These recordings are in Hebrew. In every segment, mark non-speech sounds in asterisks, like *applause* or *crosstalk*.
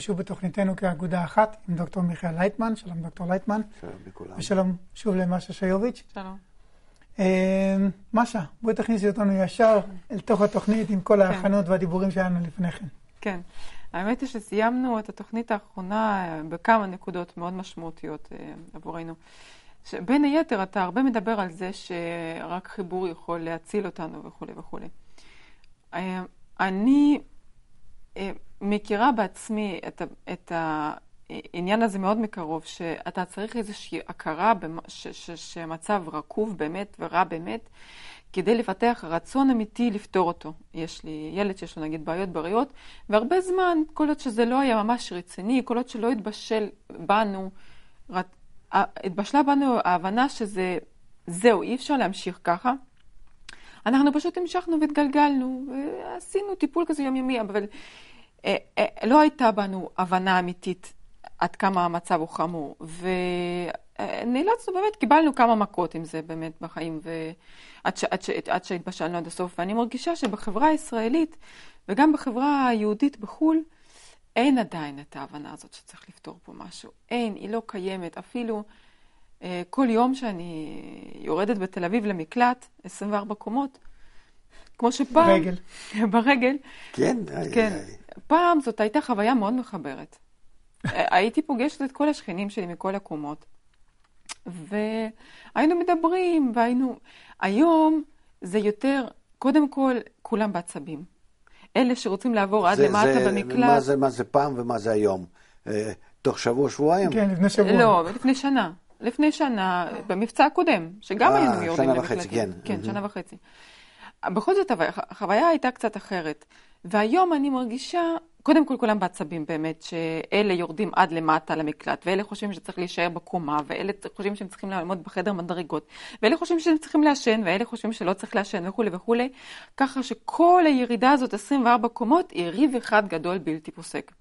שוב בתוכניתנו כאגודה אחת עם דוקטור מיכאל לייטמן, שלום דוקטור לייטמן. שלום לכולם. ושלום שוב למשה שיוביץ'. שלום. אה, משה, בואי תכניסי אותנו ישר אל תוך התוכנית עם כל ההכנות והדיבורים שהיו לנו לפני כן. כן. האמת היא שסיימנו את התוכנית האחרונה אה, בכמה נקודות מאוד משמעותיות אה, עבורנו. בין היתר, אתה הרבה מדבר על זה שרק חיבור יכול להציל אותנו וכולי וכולי. אה, אני מכירה בעצמי את, את העניין הזה מאוד מקרוב, שאתה צריך איזושהי הכרה שמצב רקוב באמת ורע באמת, כדי לפתח רצון אמיתי לפתור אותו. יש לי ילד שיש לו נגיד בעיות בריאות, והרבה זמן, כל עוד שזה לא היה ממש רציני, כל עוד שלא התבשל בנו, התבשלה בנו ההבנה שזה, זהו, אי אפשר להמשיך ככה. אנחנו פשוט המשכנו והתגלגלנו, ועשינו טיפול כזה יומיומי, אבל אה, אה, לא הייתה בנו הבנה אמיתית עד כמה המצב הוא חמור. ונאלצנו באמת, קיבלנו כמה מכות עם זה באמת בחיים, ועד ש, עד ש, עד שהתבשלנו עד הסוף. ואני מרגישה שבחברה הישראלית, וגם בחברה היהודית בחו"ל, אין עדיין את ההבנה הזאת שצריך לפתור פה משהו. אין, היא לא קיימת. אפילו אה, כל יום שאני יורדת בתל אביב למקלט, 24 קומות, כמו שפעם... ברגל. *laughs* ברגל. כן? כן. איי, איי. פעם זאת הייתה חוויה מאוד מחברת. הייתי פוגשת את כל השכנים שלי מכל הקומות, והיינו מדברים, והיינו... היום זה יותר, קודם כל, כולם בעצבים. אלה שרוצים לעבור עד למטה זה, במקלט. מה זה, מה זה פעם ומה זה היום? אה, תוך שבוע, שבועיים? כן, לפני שבוע. לא, לפני שנה. לפני שנה, במבצע הקודם, שגם אה, היינו יורדים למקלטים. שנה וחצי, כן. כן, שנה וחצי. בכל זאת, החוויה הייתה קצת אחרת. והיום אני מרגישה, קודם כל כולם בעצבים באמת, שאלה יורדים עד למטה למקלט, ואלה חושבים שצריך להישאר בקומה, ואלה חושבים שהם צריכים לעמוד בחדר מדרגות, ואלה חושבים שהם צריכים לעשן, ואלה חושבים שלא צריך לעשן וכולי וכולי, ככה שכל הירידה הזאת, 24 קומות, היא ריב אחד גדול בלתי פוסק.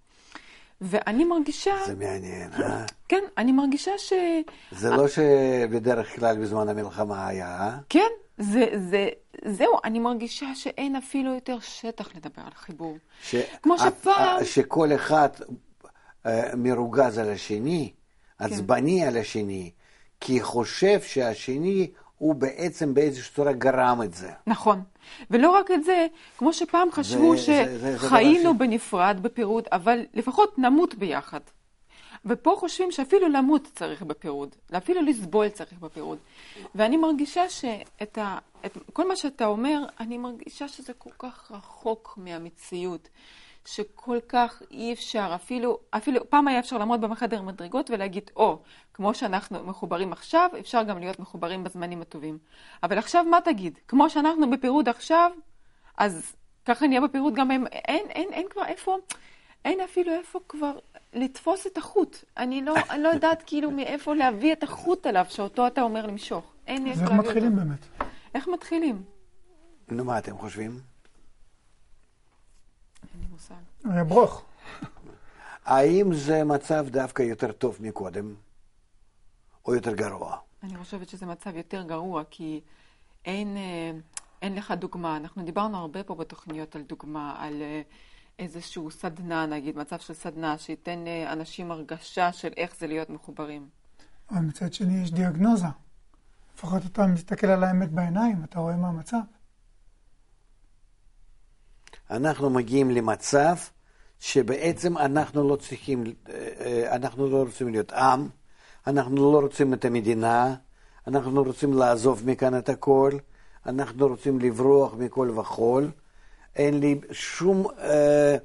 ואני מרגישה... זה מעניין, אה? כן, אני מרגישה ש... זה לא שבדרך כלל בזמן המלחמה היה, אה? כן, זה, זה, זהו, אני מרגישה שאין אפילו יותר שטח לדבר על חיבור. ש... כמו שפעם... שכל אחד אה, מרוגז על השני, עצבני כן. על השני, כי חושב שהשני הוא בעצם באיזושהי צורה גרם את זה. נכון. ולא רק את זה, כמו שפעם חשבו שחיינו ש... בנפרד, בפירוד, אבל לפחות נמות ביחד. ופה חושבים שאפילו למות צריך בפירוד, אפילו לסבול צריך בפירוד. ואני מרגישה שאת ה, את, כל מה שאתה אומר, אני מרגישה שזה כל כך רחוק מהמציאות, שכל כך אי אפשר, אפילו, אפילו פעם היה אפשר לעמוד בחדר מדרגות ולהגיד, או, oh, כמו שאנחנו מחוברים עכשיו, אפשר גם להיות מחוברים בזמנים הטובים. אבל עכשיו מה תגיד? כמו שאנחנו בפירוד עכשיו, אז ככה נהיה בפירוד גם אין, אין, אין, אין כבר איפה, אין אפילו איפה כבר לתפוס את החוט. אני לא, אני לא יודעת כאילו מאיפה להביא את החוט עליו, שאותו אתה אומר למשוך. אין. אז איך מתחילים באמת? איך מתחילים? נו, מה אתם חושבים? אין לי מושג. ברוך. האם זה מצב דווקא יותר טוב מקודם, או יותר גרוע? אני חושבת שזה מצב יותר גרוע, כי אין, אה, אין לך דוגמה. אנחנו דיברנו הרבה פה בתוכניות על דוגמה, על... אה, איזשהו סדנה, נגיד, מצב של סדנה, שייתן לאנשים הרגשה של איך זה להיות מחוברים. אבל מצד שני יש דיאגנוזה. לפחות אתה מסתכל על האמת בעיניים, אתה רואה מה המצב. אנחנו מגיעים למצב שבעצם אנחנו לא צריכים, אנחנו לא רוצים להיות עם, אנחנו לא רוצים את המדינה, אנחנו רוצים לעזוב מכאן את הכל, אנחנו רוצים לברוח מכל וכול. אין לי שום אה,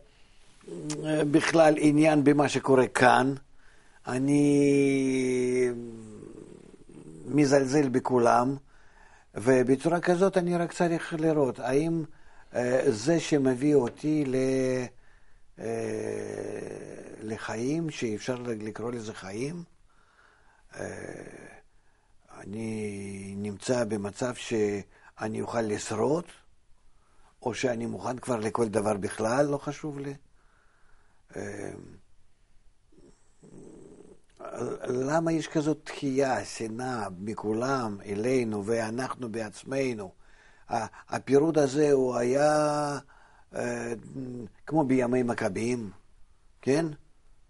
בכלל עניין במה שקורה כאן. אני מזלזל בכולם, ובצורה כזאת אני רק צריך לראות האם אה, זה שמביא אותי ל... אה, לחיים, שאפשר לקרוא לזה חיים, אה, אני נמצא במצב שאני אוכל לשרוד, או שאני מוכן כבר לכל דבר בכלל, לא חשוב לי. אמ, למה יש כזאת תחייה, שנאה מכולם אלינו ואנחנו בעצמנו? הפירוד הזה הוא היה אה, כמו בימי מכבים, כן?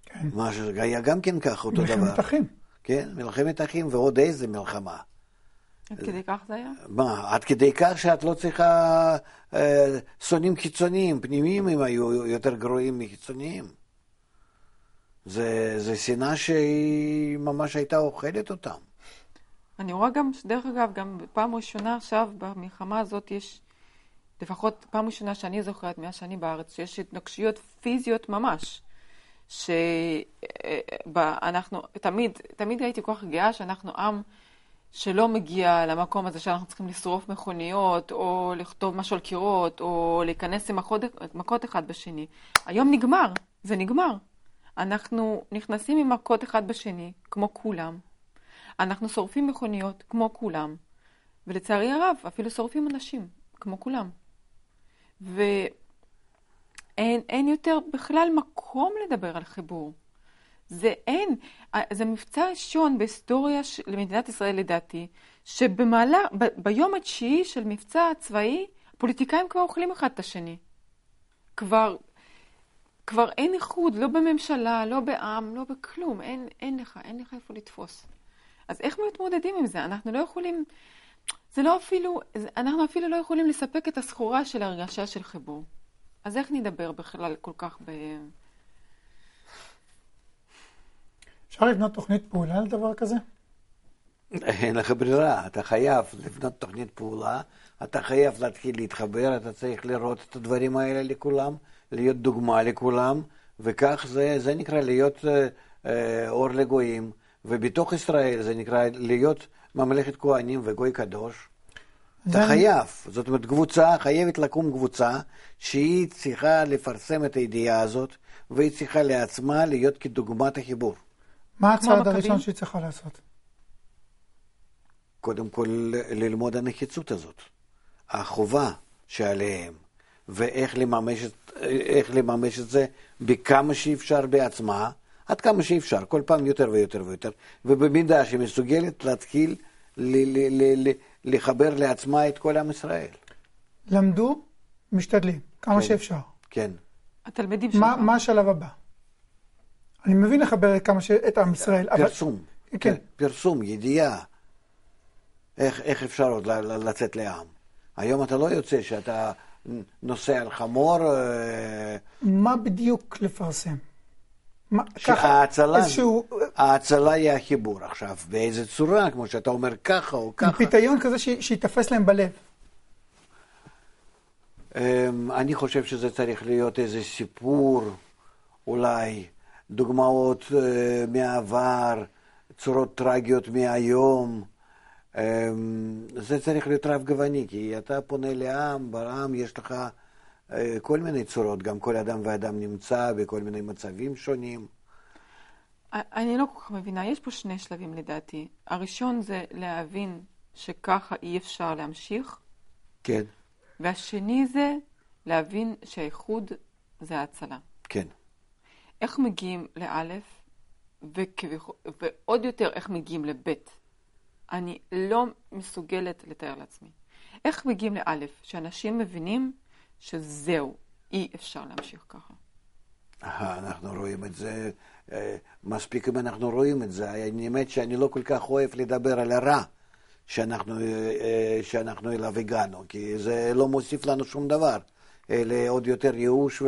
כן. מה שהיה גם כן ככה, אותו דבר. מלחמת אחים. כן, מלחמת אחים, ועוד איזה מלחמה. עד כדי כך זה היה? מה, עד כדי כך שאת לא צריכה אה, שונאים חיצוניים, פנימיים הם היו יותר גרועים מחיצוניים. זה, זה שנאה שהיא ממש הייתה אוכלת אותם. אני רואה גם, דרך אגב, גם פעם ראשונה עכשיו במלחמה הזאת יש, לפחות פעם ראשונה שאני זוכרת מאז שאני בארץ, שיש התנגשויות פיזיות ממש. שאנחנו, תמיד, תמיד הייתי כל כך גאה שאנחנו עם שלא מגיע למקום הזה שאנחנו צריכים לשרוף מכוניות, או לכתוב משהו על קירות, או להיכנס עם מכות, אחד בשני. היום נגמר, זה נגמר. אנחנו נכנסים עם מכות אחד בשני, כמו כולם. אנחנו שורפים מכוניות, כמו כולם. ולצערי הרב, אפילו שורפים אנשים, כמו כולם. ואין יותר בכלל מקום לדבר על חיבור. זה אין, זה מבצע ראשון בהיסטוריה של מדינת ישראל לדעתי, שבמעלה, ב, ביום התשיעי של מבצע צבאי, פוליטיקאים כבר אוכלים אחד את השני. כבר, כבר אין איחוד, לא בממשלה, לא בעם, לא בכלום, אין, אין לך, אין לך איפה לתפוס. אז איך מתמודדים עם זה? אנחנו לא יכולים, זה לא אפילו, אנחנו אפילו לא יכולים לספק את הסחורה של הרגשה של חיבור. אז איך נדבר בכלל כל כך ב... אפשר לבנות תוכנית פעולה על דבר כזה? אין לך ברירה, אתה חייב לבנות תוכנית פעולה, אתה חייב להתחיל להתחבר, אתה צריך לראות את הדברים האלה לכולם, להיות דוגמה לכולם, וכך זה, זה נקרא להיות אה, אה, אור לגויים, ובתוך ישראל זה נקרא להיות ממלכת כהנים וגוי קדוש. אתה זה- חייב, זאת אומרת קבוצה, חייבת לקום קבוצה שהיא צריכה לפרסם את הידיעה הזאת, והיא צריכה לעצמה להיות כדוגמת החיבור. מה הצעד? הראשון שהיא צריכה לעשות? קודם כל ללמוד הנחיצות הזאת, החובה שעליהם, ואיך לממש, את- איך לממש את זה בכמה שאפשר בעצמה, עד כמה שאפשר, כל פעם יותר ויותר ויותר, ובמידה שמסוגלת להתחיל ל- ל- ל- ל- לחבר לעצמה את כל עם ישראל. למדו, משתדלים, כמה כן. שאפשר. כן. התלמידים שלך. מה מה השלב הבא? אני מבין לחבר את כמה ש... את עם ישראל, אבל... פרסום. כן. פרסום, ידיעה. איך, איך אפשר עוד לצאת לעם? היום אתה לא יוצא שאתה נוסע על חמור, אה, מה בדיוק לפרסם? שההצלה, איזשהו ההצלה היא החיבור עכשיו. באיזה צורה, כמו שאתה אומר, ככה או ככה. פיתיון כזה ש- שיתפס להם בלב. אמ, אני חושב שזה צריך להיות איזה סיפור, אולי, דוגמאות אה, מהעבר, צורות טרגיות מהיום. אמ, זה צריך להיות רב גווני, כי אתה פונה לעם, בעם יש לך אה, כל מיני צורות, גם כל אדם ואדם נמצא בכל מיני מצבים שונים. אני לא כל כך מבינה, יש פה שני שלבים לדעתי. הראשון זה להבין שככה אי אפשר להמשיך, כן, והשני זה להבין שהאיחוד זה ההצלה. כן. איך מגיעים לאלף, וכביכול- ועוד יותר איך מגיעים לבית. אני לא מסוגלת לתאר לעצמי. איך מגיעים לאלף, שאנשים מבינים שזהו, אי אפשר להמשיך ככה. אנחנו רואים את זה, אה, מספיק אם אנחנו רואים את זה. האמת שאני לא כל כך אוהב לדבר על הרע שאנחנו, אה, אה, שאנחנו אליו הגענו, כי זה לא מוסיף לנו שום דבר, אלא עוד יותר ייאוש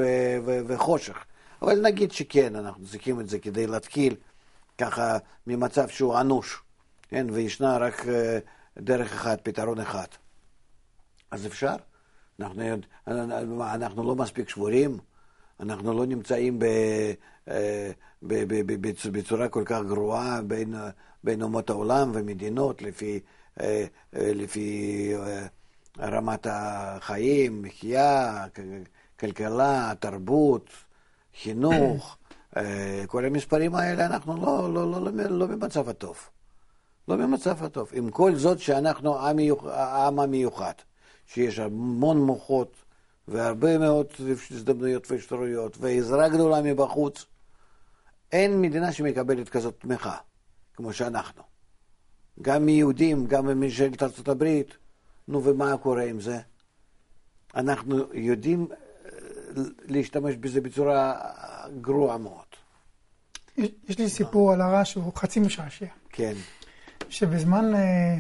וחושך. אבל נגיד שכן, אנחנו צריכים את זה כדי להתחיל ככה ממצב שהוא אנוש, כן, וישנה רק אה, דרך אחת, פתרון אחד. אז אפשר. אנחנו, אנחנו לא מספיק שבורים, אנחנו לא נמצאים ב, אה, ב, ב, ב, בצ- בצורה כל כך גרועה בין, בין אומות העולם ומדינות לפי, אה, לפי רמת החיים, מחיה, כלכלה, תרבות, חינוך, אה, כל המספרים האלה, אנחנו לא, לא, לא, לא, לא במצב הטוב. לא במצב הטוב. עם כל זאת שאנחנו. העם המיוחד, שיש המון מוחות והרבה מאוד הזדמנויות ואפשרויות ועזרה גדולה מבחוץ, אין מדינה שמקבלת כזאת תמיכה כמו שאנחנו. גם מיהודים, גם מממשלת ארצות הברית, נו ומה קורה עם זה? אנחנו יודעים להשתמש בזה בצורה גרועה מאוד. יש, יש לי סיפור על הרע שהוא חצי משעשע. כן. שבזמן אה,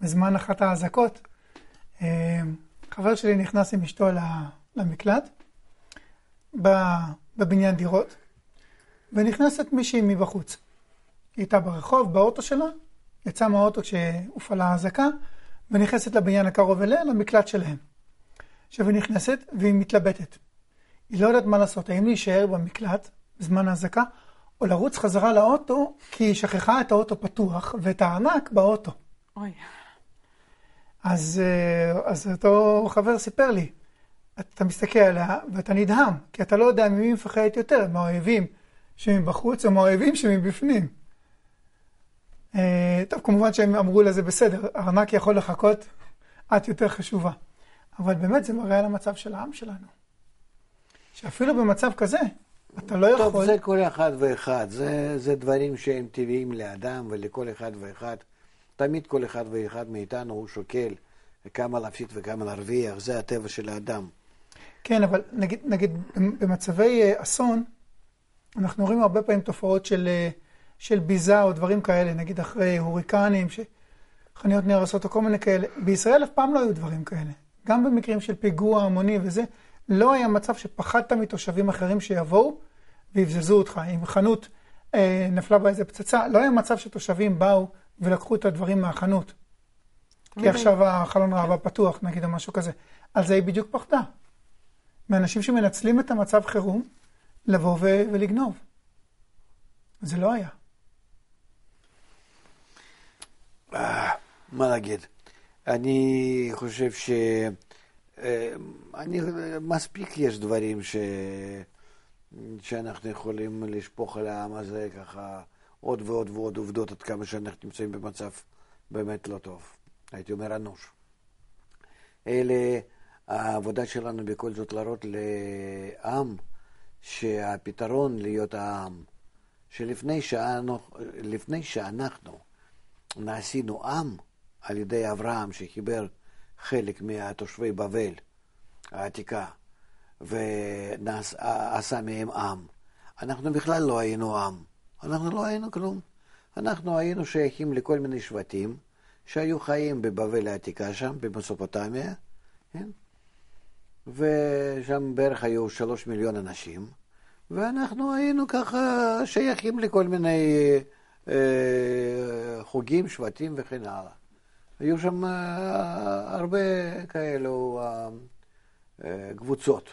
בזמן אחת האזעקות, אה, חבר שלי נכנס עם אשתו למקלט בבניין דירות, ונכנסת מישהי מבחוץ. היא הייתה ברחוב, באוטו שלה, יצאה מהאוטו כשהופעלה האזעקה, ונכנסת לבניין הקרוב אליה, למקלט שלהם. עכשיו היא נכנסת והיא מתלבטת. היא לא יודעת מה לעשות, האם להישאר במקלט בזמן האזעקה, או לרוץ חזרה לאוטו, כי היא שכחה את האוטו פתוח ואת הארנק באוטו. אוי. אז, אה, אז אותו חבר סיפר לי, אתה מסתכל עליה ואתה נדהם, כי אתה לא יודע ממי מפחדת יותר, מהאויבים שמבחוץ או מהאויבים שמבפנים. אה, טוב, כמובן שהם אמרו לה זה בסדר, ארנק יכול לחכות, את יותר חשובה. אבל באמת זה מראה על המצב של העם שלנו. שאפילו במצב כזה, אתה לא יכול... טוב, זה כל אחד ואחד. זה, זה דברים שהם טבעיים לאדם ולכל אחד ואחד. תמיד כל אחד ואחד מאיתנו הוא שוקל כמה להפסיד וכמה להרוויח, זה הטבע של האדם. כן, אבל נגיד, נגיד במצבי אה, אסון, אנחנו רואים הרבה פעמים תופעות של, אה, של ביזה או דברים כאלה, נגיד אחרי הוריקנים, שחנויות נהרסות או כל מיני כאלה. בישראל אף פעם לא היו דברים כאלה. גם במקרים של פיגוע המוני וזה, לא היה מצב שפחדת מתושבים אחרים שיבואו ויבזזו אותך. אם חנות אה, נפלה בה איזה פצצה, לא היה מצב שתושבים באו ולקחו את הדברים מהחנות. כי עכשיו החלון ראווה פתוח, נגיד, או משהו כזה. על זה היא בדיוק פחדה. מאנשים שמנצלים את המצב חירום לבוא ו- ולגנוב. זה לא היה. אה, מה להגיד? אני חושב ש... אה, אני, מספיק יש דברים ש... שאנחנו יכולים לשפוך על העם הזה ככה עוד ועוד ועוד עובדות עד כמה שאנחנו נמצאים במצב באמת לא טוב. הייתי אומר אנוש. אלה, העבודה שלנו בכל זאת להראות לעם שהפתרון להיות העם, שלפני שאנו, שאנחנו נעשינו עם על ידי אברהם שחיבר חלק מהתושבי בבל העתיקה ועשה מהם עם, אנחנו בכלל לא היינו עם, אנחנו לא היינו כלום. אנחנו היינו שייכים לכל מיני שבטים שהיו חיים בבבל העתיקה שם, במסופוטמיה, כן? ושם בערך היו שלוש מיליון אנשים, ואנחנו היינו ככה שייכים לכל מיני אה, חוגים, שבטים וכן הלאה. היו שם אה, הרבה כאלו אה, אה, קבוצות.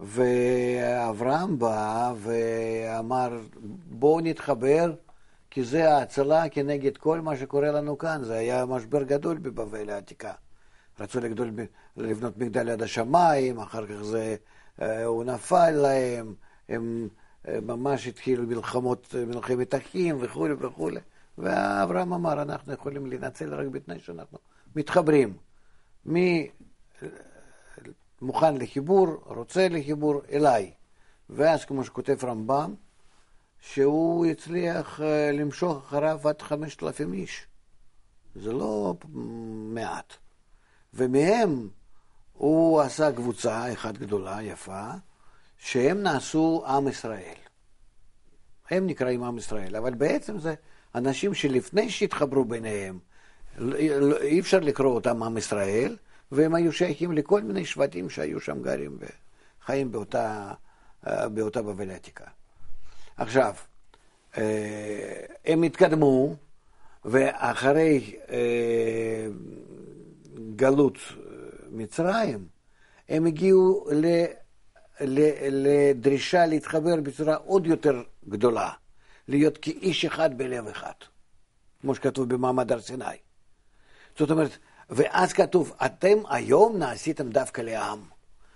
ואברהם בא ואמר, בואו נתחבר, כי זה ההצלה כנגד כל מה שקורה לנו כאן. זה היה משבר גדול בבבל העתיקה. רצו לגדול, לבנות מגדל יד השמיים, אחר כך זה, הוא נפל להם, הם ממש התחילו מלחמות, מלחמת אחים וכולי וכולי. ואברהם אמר, אנחנו יכולים לנצל רק בתנאי שאנחנו מתחברים. מי מוכן לחיבור, רוצה לחיבור, אליי. ואז, כמו שכותב רמב"ם, שהוא הצליח למשוך אחריו עד חמשת אלפים איש. זה לא מעט. ומהם הוא עשה קבוצה אחת גדולה, יפה, שהם נעשו עם ישראל. הם נקראים עם ישראל, אבל בעצם זה אנשים שלפני שהתחברו ביניהם, אי אפשר לקרוא אותם עם ישראל, והם היו שייכים לכל מיני שבטים שהיו שם גרים וחיים באותה, באותה בבל העתיקה. עכשיו, הם התקדמו, ואחרי גלות מצרים, הם הגיעו לדרישה להתחבר בצורה עוד יותר גדולה, להיות כאיש אחד בלב אחד, כמו שכתוב במעמד הר סיני. זאת אומרת, ואז כתוב, אתם היום נעשיתם דווקא לעם.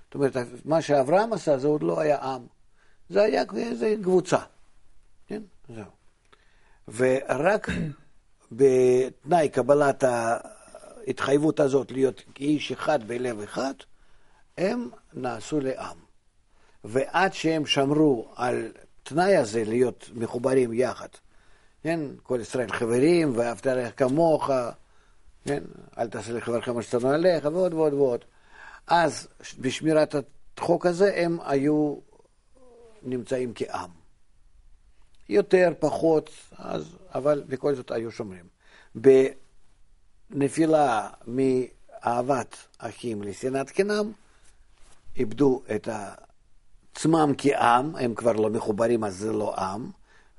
זאת אומרת, מה שאברהם עשה זה עוד לא היה עם, זה היה איזה קבוצה. כן? זהו. ורק *clears throat* בתנאי קבלת ההתחייבות הזאת להיות איש אחד בלב אחד, הם נעשו לעם. ועד שהם שמרו על תנאי הזה להיות מחוברים יחד, כן? כל ישראל חברים, ואהבת עליך כמוך, כן? אל תעשה לחברך מה שצריך עליך, ועוד ועוד ועוד. אז בשמירת החוק הזה הם היו נמצאים כעם. יותר, פחות, אז, אבל בכל זאת היו שומרים. בנפילה מאהבת אחים לשנאת חינם, איבדו את עצמם כעם, הם כבר לא מחוברים, אז זה לא עם,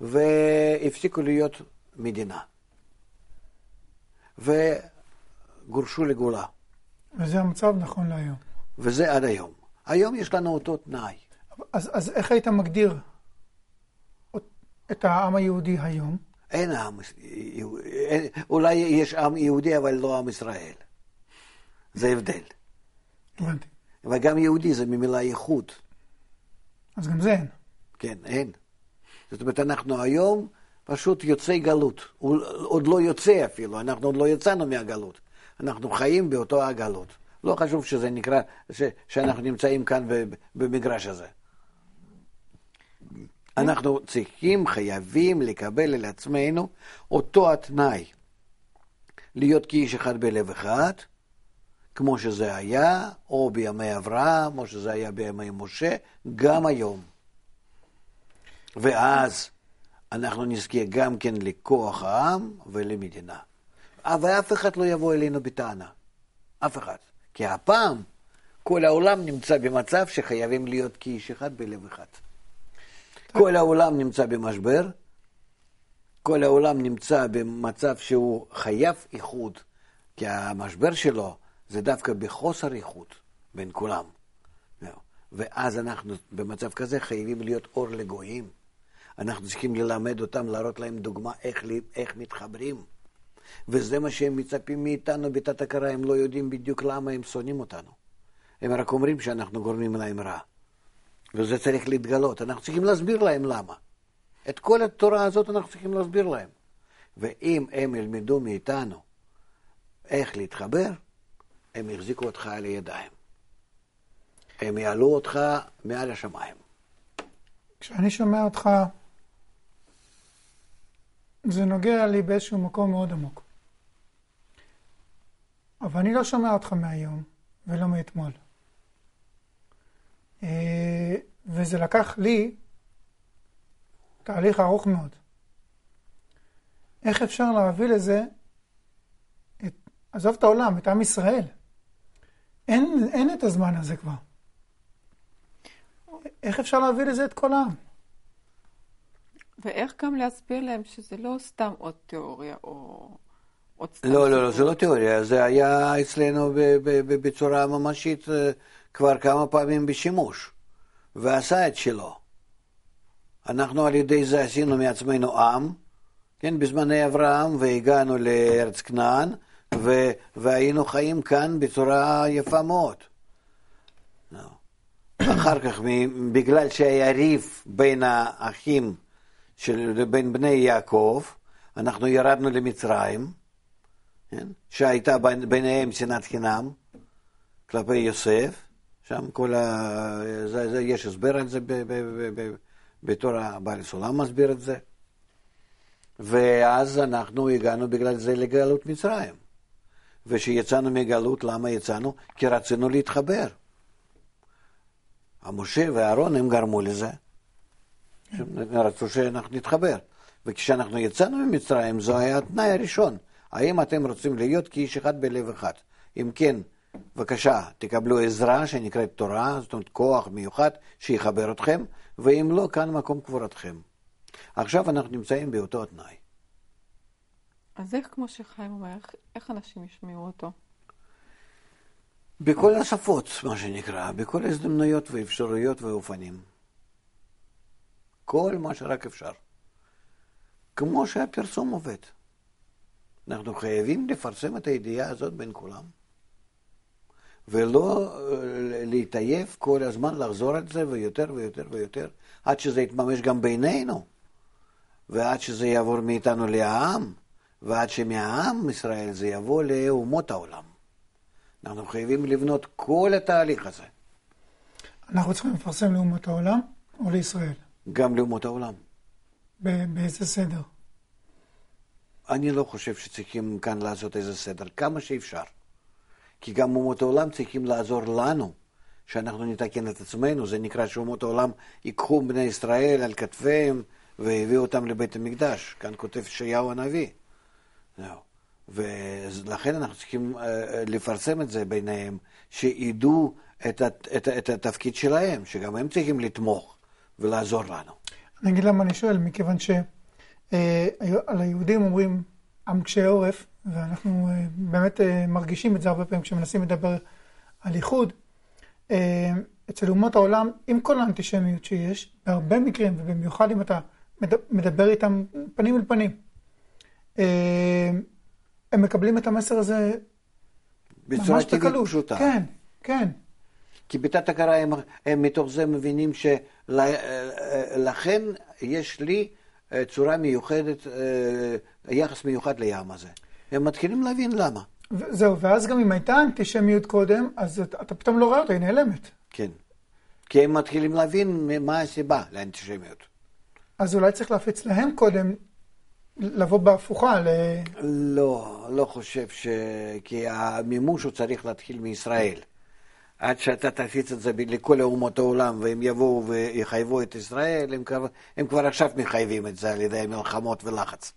והפסיקו להיות מדינה. וגורשו לגאולה. וזה המצב נכון להיום. וזה עד היום. היום יש לנו אותו תנאי. אז, אז איך היית מגדיר את העם היהודי היום? אין עם, אולי יש עם יהודי, אבל לא עם ישראל. זה הבדל. הבנתי. וגם יהודי זה ממילה ייחוד. אז גם זה אין. כן, אין. זאת אומרת, אנחנו היום פשוט יוצאי גלות. עוד לא יוצא אפילו, אנחנו עוד לא יצאנו מהגלות. אנחנו חיים באותו הגלות. לא חשוב שזה נקרא, ש, שאנחנו נמצאים כאן במגרש הזה. אנחנו צריכים, חייבים לקבל על עצמנו אותו התנאי, להיות כאיש אחד בלב אחד, כמו שזה היה, או בימי אברהם, או שזה היה בימי משה, גם היום. ואז אנחנו נזכה גם כן לכוח העם ולמדינה. אבל אף אחד לא יבוא אלינו בטענה. אף אחד. כי הפעם כל העולם נמצא במצב שחייבים להיות כאיש אחד בלב אחד. כל העולם נמצא במשבר, כל העולם נמצא במצב שהוא חייב איחוד, כי המשבר שלו זה דווקא בחוסר איחוד בין כולם. ואז אנחנו במצב כזה חייבים להיות אור לגויים. אנחנו צריכים ללמד אותם, להראות להם דוגמה איך, איך מתחברים. וזה מה שהם מצפים מאיתנו בתת הכרה, הם לא יודעים בדיוק למה הם שונאים אותנו. הם רק אומרים שאנחנו גורמים להם רע. וזה צריך להתגלות. אנחנו צריכים להסביר להם למה. את כל התורה הזאת אנחנו צריכים להסביר להם. ואם הם ילמדו מאיתנו איך להתחבר, הם יחזיקו אותך על הידיים. הם יעלו אותך מעל השמיים. כשאני שומע אותך, זה נוגע לי באיזשהו מקום מאוד עמוק. אבל אני לא שומע אותך מהיום ולא מאתמול. אה, וזה לקח לי תהליך ארוך מאוד. איך אפשר להביא לזה, את, עזוב את העולם, את עם ישראל. אין, אין את הזמן הזה כבר. איך אפשר להביא לזה את כל העם? ואיך גם להסביר להם שזה לא סתם עוד תיאוריה או עוד סתם... לא, לא, לא, זה לא תיאוריה, זה היה אצלנו בצורה ממשית אה, כבר כמה פעמים בשימוש, ועשה את שלו. אנחנו על ידי זה עשינו מעצמנו עם, כן, בזמני אברהם, והגענו לארץ כנען, ו- והיינו חיים כאן בצורה יפה מאוד. אחר כך, בגלל שהיה ריב בין האחים, של, בין בני יעקב, אנחנו ירדנו למצרים, כן? שהייתה ביניהם שנאת חינם כלפי יוסף, שם כל ה... זה, זה, יש הסבר על זה בתור הבעל סולם מסביר את זה. ואז אנחנו הגענו בגלל זה לגלות מצרים. וכשיצאנו מגלות, למה יצאנו? כי רצינו להתחבר. המשה ואהרון הם גרמו לזה. הם רצו שאנחנו נתחבר. וכשאנחנו יצאנו ממצרים, זה היה התנאי הראשון. האם אתם רוצים להיות כאיש אחד בלב אחד? אם כן, בבקשה, תקבלו עזרה שנקראת תורה, זאת אומרת כוח מיוחד שיחבר אתכם, ואם לא, כאן מקום קבורתכם. עכשיו אנחנו נמצאים באותו התנאי. אז איך, כמו שחיים אומר, איך, איך אנשים ישמעו אותו? בכל השפות, מה שנקרא, בכל הזדמנויות ואפשרויות ואופנים. כל מה שרק אפשר. כמו שהפרסום עובד. אנחנו חייבים לפרסם את הידיעה הזאת בין כולם. ולא אה, להתעייף כל הזמן לחזור על זה ויותר ויותר ויותר, עד שזה יתממש גם בינינו, ועד שזה יעבור מאיתנו לעם, ועד שמהעם ישראל זה יבוא לאומות העולם. אנחנו חייבים לבנות כל התהליך הזה. אנחנו צריכים לפרסם לאומות העולם או לישראל? גם לאומות העולם. באיזה סדר? אני לא חושב שצריכים כאן לעשות איזה סדר, כמה שאפשר. כי גם אומות העולם צריכים לעזור לנו, שאנחנו נתקן את עצמנו, זה נקרא שאומות העולם ייקחו בני ישראל על כתפיהם והביאו אותם לבית המקדש, כאן כותב ישעיהו הנביא. ולכן אנחנו צריכים אה, לפרסם את זה ביניהם, שידעו את, את, את התפקיד שלהם, שגם הם צריכים לתמוך ולעזור לנו. אני אגיד למה אני שואל, מכיוון שעל אה, היהודים אומרים עם קשי עורף, ואנחנו אה, באמת אה, מרגישים את זה הרבה פעמים כשמנסים לדבר על איחוד. אצל אומות העולם, עם כל האנטישמיות שיש, בהרבה מקרים, ובמיוחד אם אתה מדבר איתם פנים אל פנים, הם מקבלים את המסר הזה ממש בקלות. פשוטה. כן, כן. כי בתת הכרה הם, הם מתוך זה מבינים שלכן יש לי אה, צורה מיוחדת, אה, יחס מיוחד לים הזה. הם מתחילים להבין למה. זהו, ואז גם אם הייתה אנטישמיות קודם, אז אתה, אתה פתאום לא רואה אותה, היא נעלמת. כן. כי הם מתחילים להבין מה הסיבה לאנטישמיות. אז אולי צריך להפיץ להם קודם, לבוא בהפוכה ל... לא, לא חושב ש... כי המימוש הוא צריך להתחיל מישראל. עד שאתה תפיץ את זה לכל אומות העולם והם יבואו ויחייבו את ישראל, הם כבר, הם כבר עכשיו מחייבים את זה על ידי מלחמות ולחץ.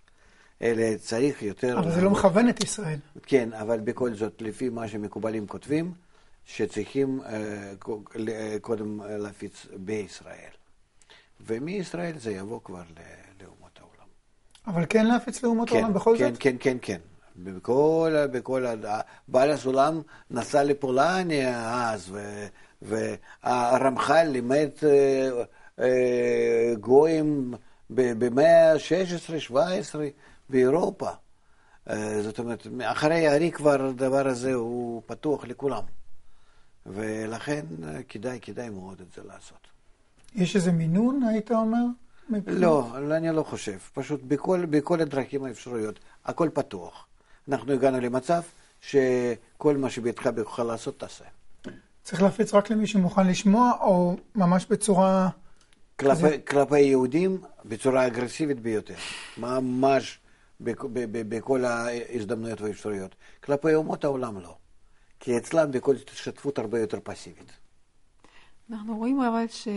אלה צריך יותר... אבל זה לא מכוון את ישראל. כן, אבל בכל זאת, לפי מה שמקובלים כותבים, שצריכים uh, קודם להפיץ בישראל. ומישראל זה יבוא כבר העולם. אבל כן להפיץ לאומות כן, העולם בכל כן, זאת? כן, כן, כן. בכל, בכל, בעל הסולם נסע לפולניה אז, והרמח"ל לימד אה, אה, גויים במאה ה-16-17 באירופה. אה, זאת אומרת, אחרי הארי כבר הדבר הזה הוא פתוח לכולם. ולכן כדאי, כדאי מאוד את זה לעשות. יש איזה מינון, היית אומר? לא, אני לא חושב. פשוט בכל, בכל הדרכים האפשריות, הכל פתוח. אנחנו הגענו למצב שכל מה שבידך בכוחך לעשות, תעשה. צריך להפיץ רק למי שמוכן לשמוע, או ממש בצורה... כלפי, זה... כלפי יהודים, בצורה אגרסיבית ביותר. ממש בכל ההזדמנויות והאפשרויות. כלפי אומות העולם לא. כי אצלם בכל השתתפות הרבה יותר פסיבית. אנחנו רואים אבל ש...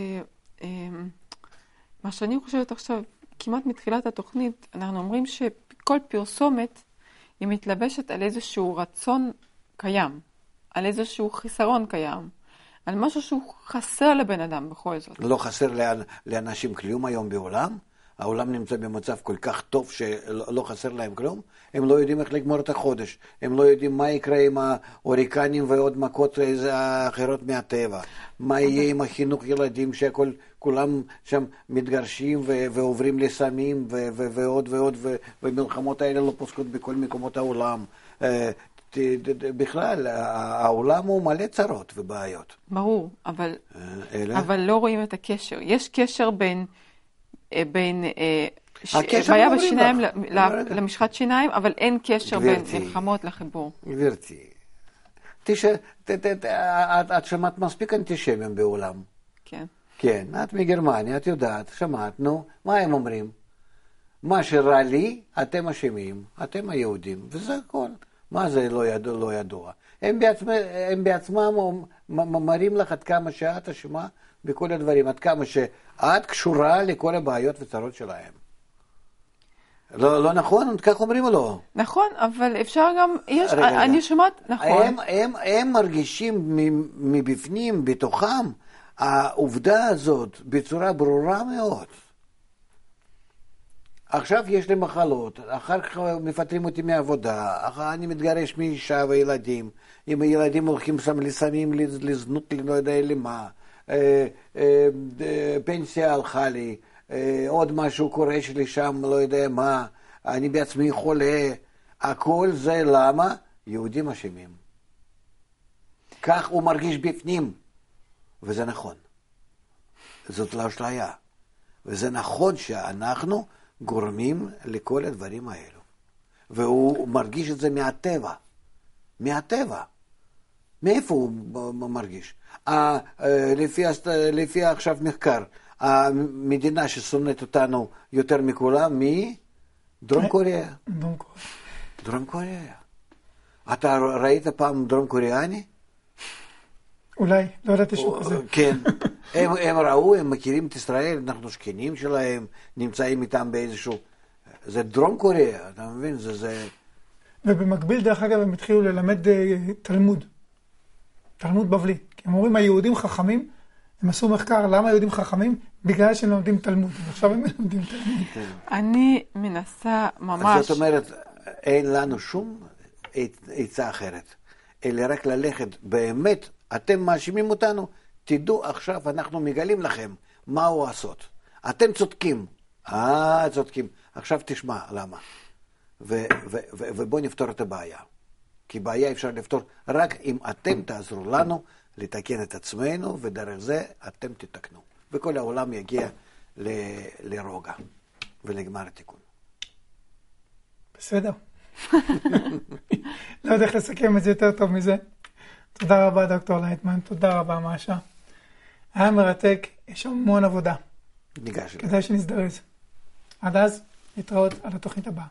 מה שאני חושבת עכשיו, כמעט מתחילת התוכנית, אנחנו אומרים שכל פרסומת היא מתלבשת על איזשהו רצון קיים, על איזשהו חיסרון קיים, על משהו שהוא חסר לבן אדם בכל זאת. לא חסר לאנשים כלום היום בעולם? העולם נמצא במצב כל כך טוב שלא לא חסר להם כלום, הם לא יודעים איך לגמור את החודש, הם לא יודעים מה יקרה עם ההוריקנים ועוד מכות אחרות מהטבע, מה יהיה עם החינוך ילדים שהכל, כולם שם מתגרשים ועוברים לסמים ועוד ועוד, ומלחמות האלה לא פוסקות בכל מקומות העולם. אה, בכלל, העולם הוא מלא צרות ובעיות. ברור, אבל, אה, אבל לא רואים את הקשר. יש קשר בין... אה, בין אה, בעיה בשיניים למשחת שיניים, אבל אין קשר בין מלחמות לחיבור. גברתי, את שמעת מספיק אנטישמים בעולם. כן. כן, את מגרמניה, את יודעת, שמעת, נו, מה הם אומרים? מה שרע לי, אתם אשמים, אתם היהודים, וזה הכל. מה זה לא ידוע? לא ידוע? הם, בעצמם, הם בעצמם מראים לך עד כמה שאת אשמה בכל הדברים, עד כמה שאת קשורה לכל הבעיות וצרות שלהם. לא, לא נכון? כך אומרים או לא? נכון, אבל אפשר גם, יש, רגע, אני שומעת, נכון. הם, הם, הם מרגישים מבפנים, בתוכם, העובדה הזאת בצורה ברורה מאוד. עכשיו יש לי מחלות, אחר כך מפטרים אותי מעבודה, אחר אני מתגרש מאישה וילדים, אם הילדים הולכים שם לסמים, לזנות, לא יודע למה, פנסיה הלכה לי, אה, עוד משהו קורה שלי שם, לא יודע מה, אני בעצמי חולה, הכל זה למה? יהודים אשמים. כך הוא מרגיש בפנים, וזה נכון. זאת לא אשליה. וזה נכון שאנחנו גורמים לכל הדברים האלו. והוא מרגיש את זה מהטבע. מהטבע. מאיפה הוא מרגיש? אה, לפי, לפי עכשיו מחקר, המדינה ששונאת אותנו יותר מכולם, מי? דרום קוריאה. דרום קוריאה. דרום קוריאה. אתה ראית פעם דרום קוריאני? אולי, לא ידעתי שהוא כזה. כן. *laughs* הם, הם ראו, הם מכירים את ישראל, אנחנו שכנים שלהם, נמצאים איתם באיזשהו... זה דרום קוריאה, אתה מבין? זה... זה... ובמקביל, דרך אגב, הם התחילו ללמד אה, תלמוד. תלמוד בבלי. כי הם אומרים, היהודים חכמים, הם עשו מחקר למה יהודים חכמים, בגלל שהם לומדים תלמוד. *laughs* ועכשיו הם לומדים תלמוד. אני מנסה ממש... זאת אומרת, אין לנו שום עצה אחרת, אלא רק ללכת באמת, אתם מאשימים אותנו, תדעו עכשיו, אנחנו מגלים לכם מהו לעשות. אתם צודקים, אה, צודקים. עכשיו תשמע למה. ו- ו- ו- ובואו נפתור את הבעיה. כי בעיה אפשר לפתור רק אם אתם תעזרו לנו לתקן את עצמנו, ודרך זה אתם תתקנו. וכל העולם יגיע ל- לרוגע ולגמר התיקון. בסדר. לא יודע איך לסכם את זה יותר טוב מזה. תודה רבה, דוקטור לייטמן, תודה רבה, מאשה. היה מרתק, יש המון עבודה, ניגש. כדאי שנזדרז. עד אז, להתראות על התוכנית הבאה.